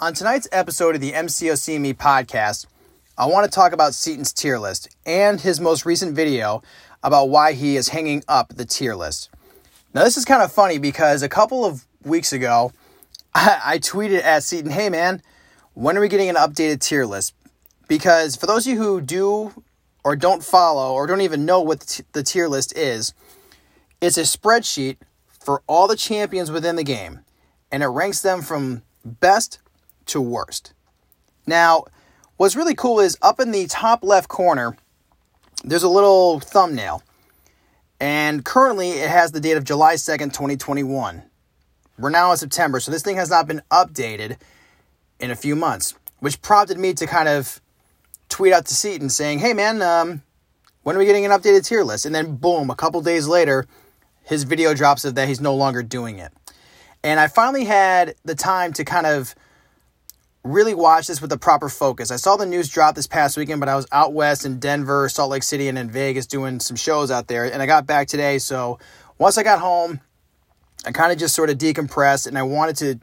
On tonight's episode of the MCOC Me podcast, I want to talk about Seatin's tier list and his most recent video about why he is hanging up the tier list. Now, this is kind of funny because a couple of weeks ago, I, I tweeted at Seatin, hey man, when are we getting an updated tier list? Because for those of you who do or don't follow or don't even know what the, t- the tier list is, it's a spreadsheet for all the champions within the game, and it ranks them from best to worst. Now, what's really cool is up in the top left corner, there's a little thumbnail. And currently it has the date of July 2nd, 2021. We're now in September, so this thing has not been updated in a few months, which prompted me to kind of tweet out to Seatin saying, hey man, um, when are we getting an updated tier list? And then boom, a couple days later, his video drops of that he's no longer doing it. And I finally had the time to kind of really watch this with the proper focus. I saw the news drop this past weekend, but I was out west in Denver, Salt Lake City, and in Vegas doing some shows out there. And I got back today. So once I got home, I kind of just sort of decompressed and I wanted to,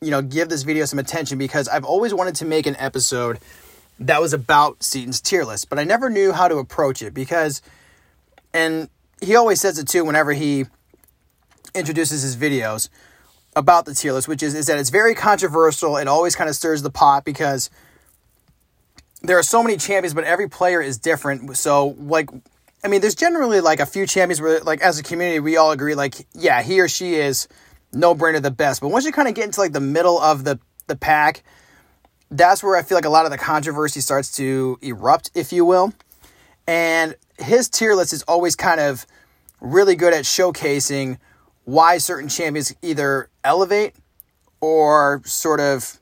you know, give this video some attention because I've always wanted to make an episode that was about Seatin's tier list, but I never knew how to approach it because, and he always says it too whenever he introduces his videos about the tier list, which is, is that it's very controversial. It always kind of stirs the pot because there are so many champions, but every player is different. So, like, I mean, there's generally like a few champions where, like, as a community, we all agree, like, yeah, he or she is no brainer the best. But once you kind of get into like the middle of the the pack, that's where I feel like a lot of the controversy starts to erupt, if you will. And his tier list is always kind of really good at showcasing why certain champions either elevate or sort of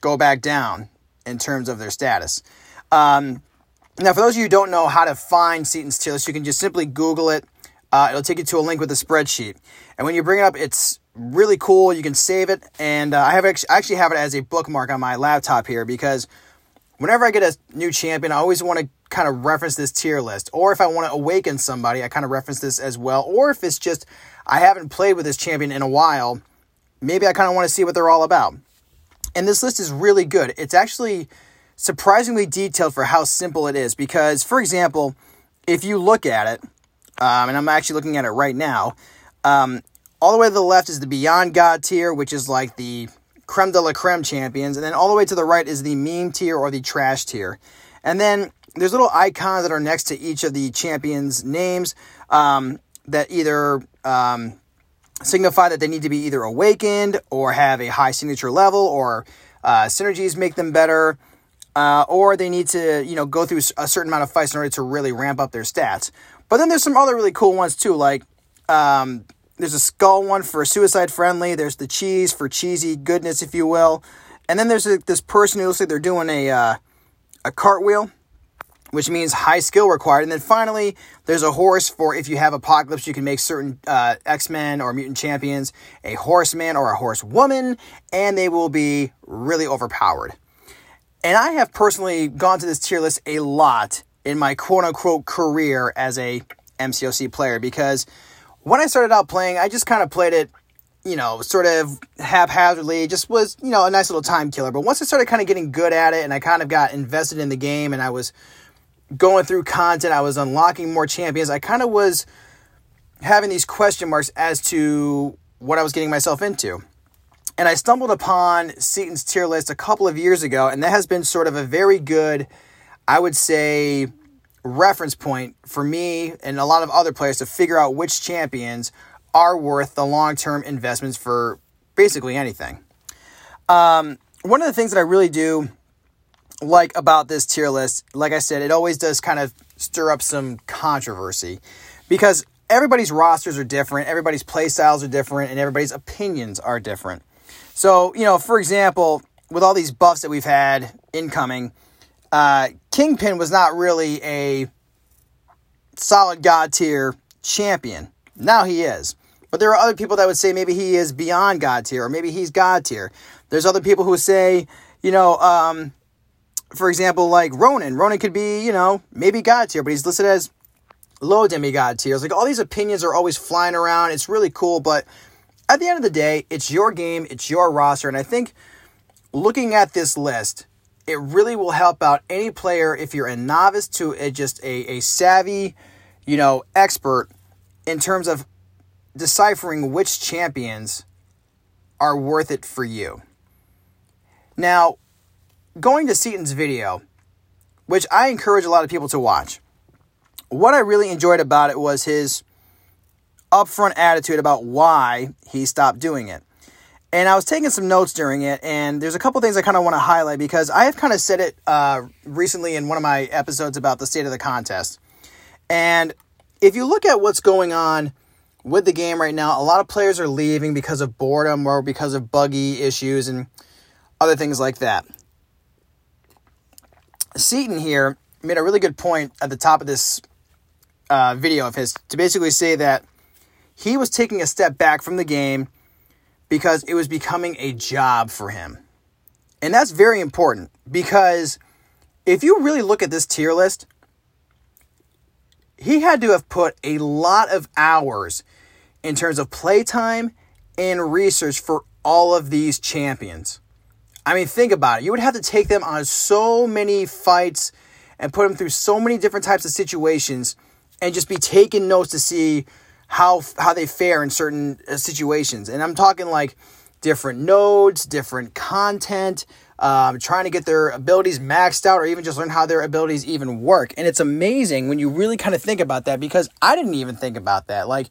go back down in terms of their status. Um, now, for those of you who don't know how to find Seatin's tier list, you can just simply Google it. Uh, it'll take you to a link with a spreadsheet. And when you bring it up, it's really cool. You can save it. And uh, I have actually, actually have it as a bookmark on my laptop here because whenever I get a new champion, I always want to kind of reference this tier list. Or if I want to awaken somebody, I kind of reference this as well. Or if it's just I haven't played with this champion in a while, maybe I kind of want to see what they're all about. And this list is really good. It's actually surprisingly detailed for how simple it is because, for example, if you look at it, um, and I'm actually looking at it right now, um, all the way to the left is the Beyond God tier, which is like the creme de la creme champions. And then all the way to the right is the meme tier or the trash tier. And then there's little icons that are next to each of the champions' names um, that either um, signify that they need to be either awakened or have a high signature level or uh, synergies make them better. Uh, or they need to, you know, go through a certain amount of fights in order to really ramp up their stats. But then there's some other really cool ones too, like um, there's a skull one for suicide friendly. There's the cheese for cheesy goodness, if you will. And then there's a, this person who looks like they're doing a uh, a cartwheel which means high skill required. And then finally, there's a horse for if you have Apocalypse, you can make certain uh, X Men or mutant champions a horseman or a horsewoman, and they will be really overpowered. And I have personally gone to this tier list a lot in my quote unquote career as a MCOC player because when I started out playing, I just kind of played it, you know, sort of haphazardly, It just was, you know, a nice little time killer. But once I started kind of getting good at it and I kind of got invested in the game and I was going through content, I was unlocking more champions. I kind of was having these question marks as to what I was getting myself into. And I stumbled upon Seatin's tier list a couple of years ago, and that has been sort of a very good, I would say, reference point for me and a lot of other players to figure out which champions are worth the long term investments for basically anything. Um, one of the things that I really do like about this tier list, like I said, it always does kind of stir up some controversy because everybody's rosters are different, everybody's play styles are different, and everybody's opinions are different. So, you know, for example, with all these buffs that we've had incoming, uh, Kingpin was not really a solid god tier champion. Now he is. But there are other people that would say maybe he is beyond god tier or maybe he's god tier. There's other people who say, you know, um, for example, like Ronan. Ronan could be, you know, maybe God tier, but he's listed as low demigod tiers. Like all these opinions are always flying around. It's really cool, but at the end of the day, it's your game, it's your roster, and I think looking at this list, it really will help out any player if you're a novice to a, just a, a savvy, you know, expert in terms of deciphering which champions are worth it for you. Now, going to Seatin's video, which I encourage a lot of people to watch, what I really enjoyed about it was his upfront attitude about why he stopped doing it. And I was taking some notes during it, and there's a couple things I kind of want to highlight because I have kind of said it uh, recently in one of my episodes about the state of the contest. And if you look at what's going on with the game right now, a lot of players are leaving because of boredom or because of buggy issues and other things like that. Seatin here made a really good point at the top of this uh, video of his to basically say that he was taking a step back from the game because it was becoming a job for him. And that's very important because if you really look at this tier list, he had to have put a lot of hours in terms of playtime and research for all of these champions. I mean, think about it. You would have to take them on so many fights and put them through so many different types of situations and just be taking notes to see how how they fare in certain uh, situations. And I'm talking like different nodes, different content, um, trying to get their abilities maxed out or even just learn how their abilities even work. And it's amazing when you really kind of think about that because I didn't even think about that. Like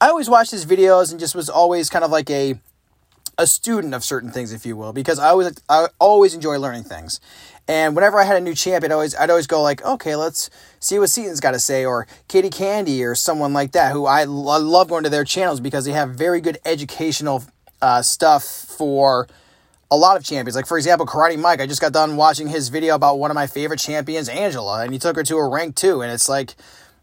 I always watched his videos and just was always kind of like a a student of certain things, if you will, because I always I always enjoy learning things. And whenever I had a new champion, I'd always I'd always go like, okay, let's see what Seatin's got to say, or Katie Candy, or someone like that, who I, I love going to their channels because they have very good educational uh, stuff for a lot of champions. Like for example, Karate Mike. I just got done watching his video about one of my favorite champions, Angela, and he took her to a rank two, and it's like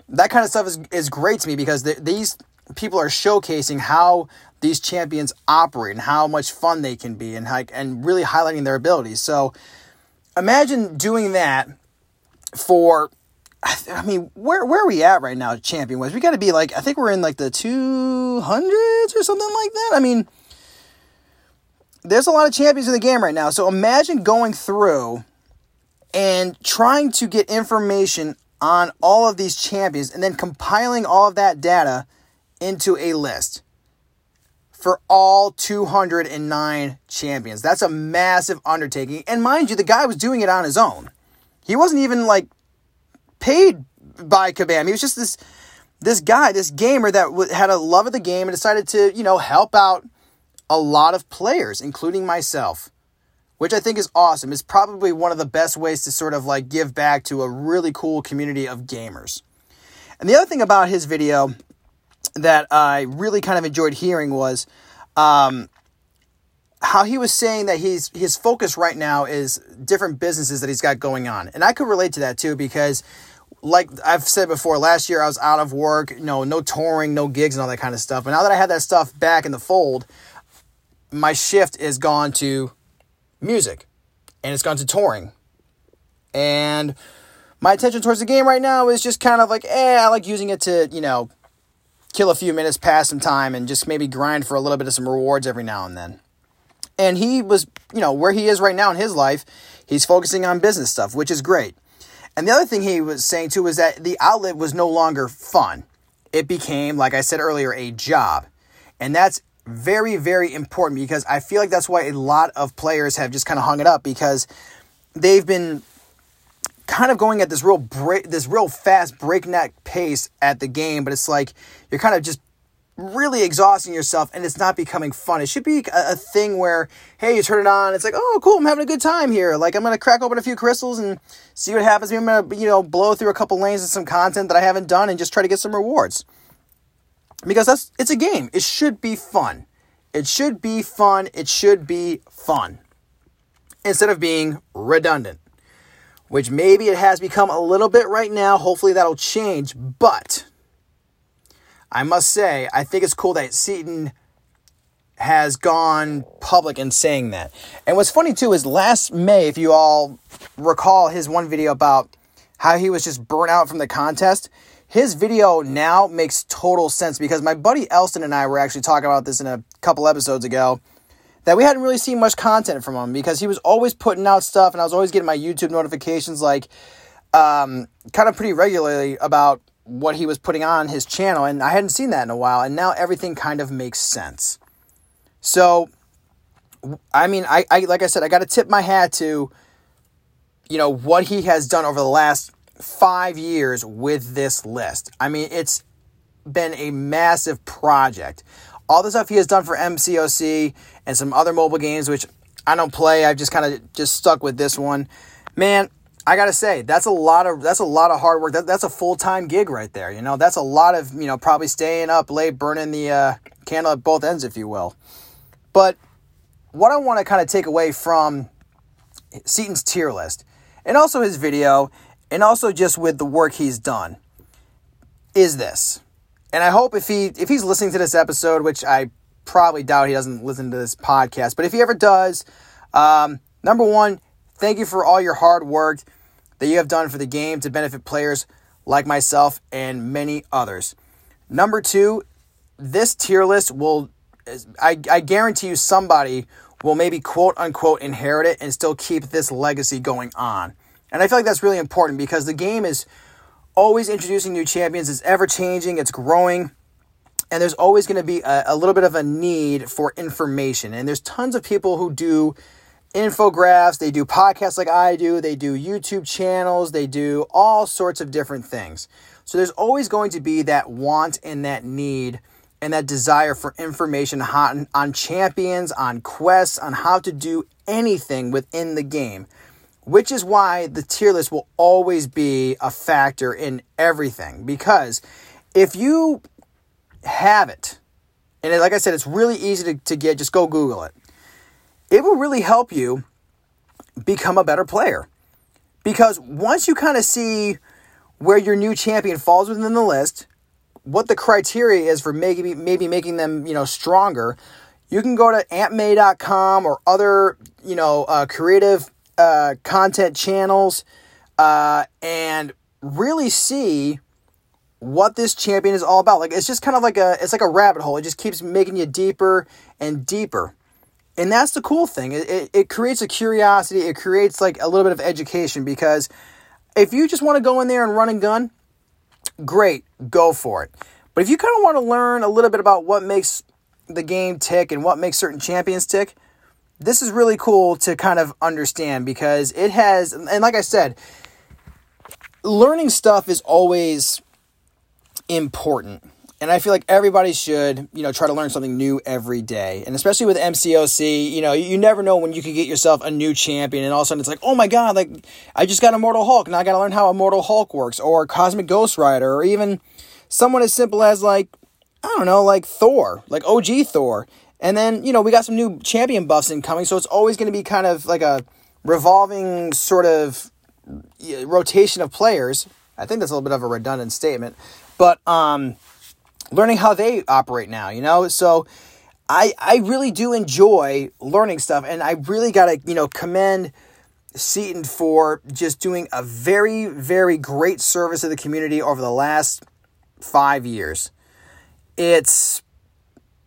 that kind of stuff is is great to me because these people are showcasing how these champions operate and how much fun they can be and how, and really highlighting their abilities. So imagine doing that for I mean, where where are we at right now, champion wise? We got to be like, I think we're in like the two hundreds or something like that. I mean, there's a lot of champions in the game right now. So imagine going through and trying to get information on all of these champions and then compiling all of that data into a list for all 209 champions. That's a massive undertaking. And mind you, the guy was doing it on his own. He wasn't even like paid by Kabam. He was just this this guy, this gamer that had a love of the game and decided to, you know, help out a lot of players, including myself, which I think is awesome. It's probably one of the best ways to sort of like give back to a really cool community of gamers. And the other thing about his video that I really kind of enjoyed hearing was um, how he was saying that he's his focus right now is different businesses that he's got going on, and I could relate to that too because, like I've said before, last year I was out of work, you know, no touring, no gigs, and all that kind of stuff. But now that I have that stuff back in the fold, my shift is gone to music, and it's gone to touring, and my attention towards the game right now is just kind of like, eh, I like using it to, you know, kill a few minutes, pass some time, and just maybe grind for a little bit of some rewards every now and then. And he was, you know, where he is right now in his life, he's focusing on business stuff, which is great. And the other thing he was saying too was that the outlet was no longer fun. It became, like I said earlier, a job. And that's very, very important because I feel like that's why a lot of players have just kind of hung it up because they've been kind of going at this real break, this real fast breakneck pace at the game, but it's like you're kind of just really exhausting yourself and it's not becoming fun. It should be a, a, thing where, hey, you turn it on, it's like, oh, cool, I'm having a good time here. Like, I'm going to crack open a few crystals and see what happens. Maybe I'm going to, you know, blow through a couple lanes of some content that I haven't done and just try to get some rewards. Because that's, it's a game. It should be fun. It should be fun. It should be fun. Instead of being redundant which maybe it has become a little bit right now. Hopefully that'll change. But I must say, I think it's cool that Seatin has gone public in saying that. And what's funny too is last May, if you all recall his one video about how he was just burnt out from the contest, his video now makes total sense because my buddy Elston and I were actually talking about this in a couple episodes ago that we hadn't really seen much content from him because he was always putting out stuff and I was always getting my YouTube notifications like um, kind of pretty regularly about what he was putting on his channel and I hadn't seen that in a while and now everything kind of makes sense. So I mean I, I like I said I got to tip my hat to you know what he has done over the last 5 years with this list. I mean it's been a massive project all the stuff he has done for MCOC and some other mobile games, which I don't play. I've just kind of just stuck with this one. Man, I gotta say that's a lot of that's a lot of hard work. That, that's a full time gig right there. You know, that's a lot of you know probably staying up late, burning the uh, candle at both ends, if you will. But what I want to kind of take away from Seatin's tier list, and also his video, and also just with the work he's done, is this and I hope if he if he's listening to this episode, which I probably doubt he doesn't listen to this podcast, but if he ever does, um, number one, thank you for all your hard work that you have done for the game to benefit players like myself and many others. Number two, this tier list will, I, I guarantee you, somebody will maybe quote unquote inherit it and still keep this legacy going on. And I feel like that's really important because the game is always introducing new champions. It's ever changing, it's growing, and there's always going to be a, a, little bit of a need for information. And there's tons of people who do infographs, they do podcasts like I do, they do YouTube channels, they do all sorts of different things. So there's always going to be that want and that need and that desire for information on, on champions, on quests, on how to do anything within the game which is why the tier list will always be a factor in everything. Because if you have it, and like I said, it's really easy to, to get, just go Google it. It will really help you become a better player. Because once you kind of see where your new champion falls within the list, what the criteria is for maybe maybe making them you know stronger, you can go to AmpMay.com or other you know uh, creative uh, content channels uh, and really see what this champion is all about. Like it's just kind of like a it's like a rabbit hole. It just keeps making you deeper and deeper. And that's the cool thing. It, it, it creates a curiosity. It creates like a little bit of education because if you just want to go in there and run and gun, great, go for it. But if you kind of want to learn a little bit about what makes the game tick and what makes certain champions tick, this is really cool to kind of understand because it has, and like I said, learning stuff is always important. And I feel like everybody should, you know, try to learn something new every day. And especially with MCOC, you know, you never know when you can get yourself a new champion and all of a sudden it's like, oh my god, like I just got Immortal Hulk, now I gotta learn how Immortal Hulk works, or Cosmic Ghost Rider, or even someone as simple as like, I don't know, like Thor, like OG Thor. And then, you know, we got some new champion buffs incoming, so it's always going to be kind of like a revolving sort of rotation of players. I think that's a little bit of a redundant statement, but um, learning how they operate now, you know? So I, I really do enjoy learning stuff, and I really got to, you know, commend Seatin for just doing a very, very great service to the community over the last five years. It's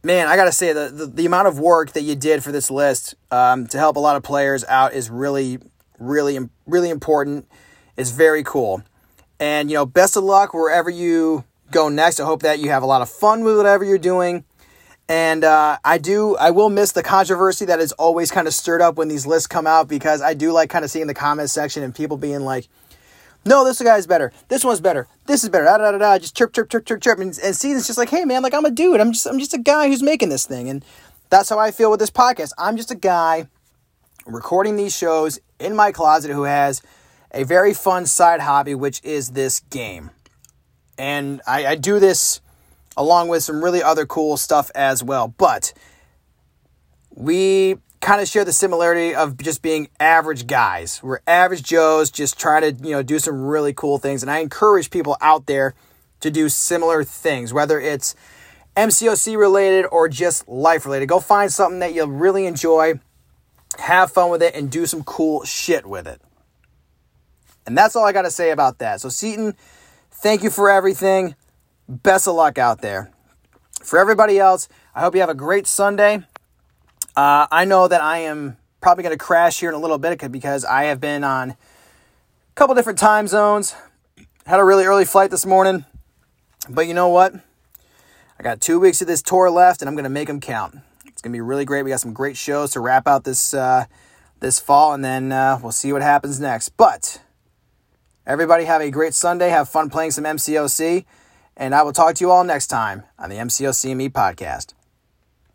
man, I gotta say the, the, the amount of work that you did for this list um, to help a lot of players out is really, really, really important. It's very cool, and you know, best of luck wherever you go next. I hope that you have a lot of fun with whatever you're doing. And uh, I do, I will miss the controversy that is always kind of stirred up when these lists come out because I do like kind of seeing the comment section and people being like, no, this guy's better. This one's better. This is better. Da da da da. Just chirp, chirp, chirp, chirp, chirp. And, and Seatin's just like, hey man, like I'm a dude. I'm just, I'm just a guy who's making this thing, and that's how I feel with this podcast. I'm just a guy recording these shows in my closet who has a very fun side hobby, which is this game, and I, I do this along with some really other cool stuff as well. But we kind of share the similarity of just being average guys. We're average Joes, just trying to, you know, do some really cool things. And I encourage people out there to do similar things, whether it's MCOC related or just life related. Go find something that you'll really enjoy, have fun with it, and do some cool shit with it. And that's all I got to say about that. So, Seatin, thank you for everything. Best of luck out there. For everybody else, I hope you have a great Sunday. Uh, I know that I am probably going to crash here in a little bit because I have been on a couple different time zones. Had a really early flight this morning, but you know what? I got two weeks of this tour left, and I'm going to make them count. It's going to be really great. We got some great shows to wrap out this uh, this fall, and then uh, we'll see what happens next. But everybody have a great Sunday. Have fun playing some MCOC, and I will talk to you all next time on the MCOC Me podcast.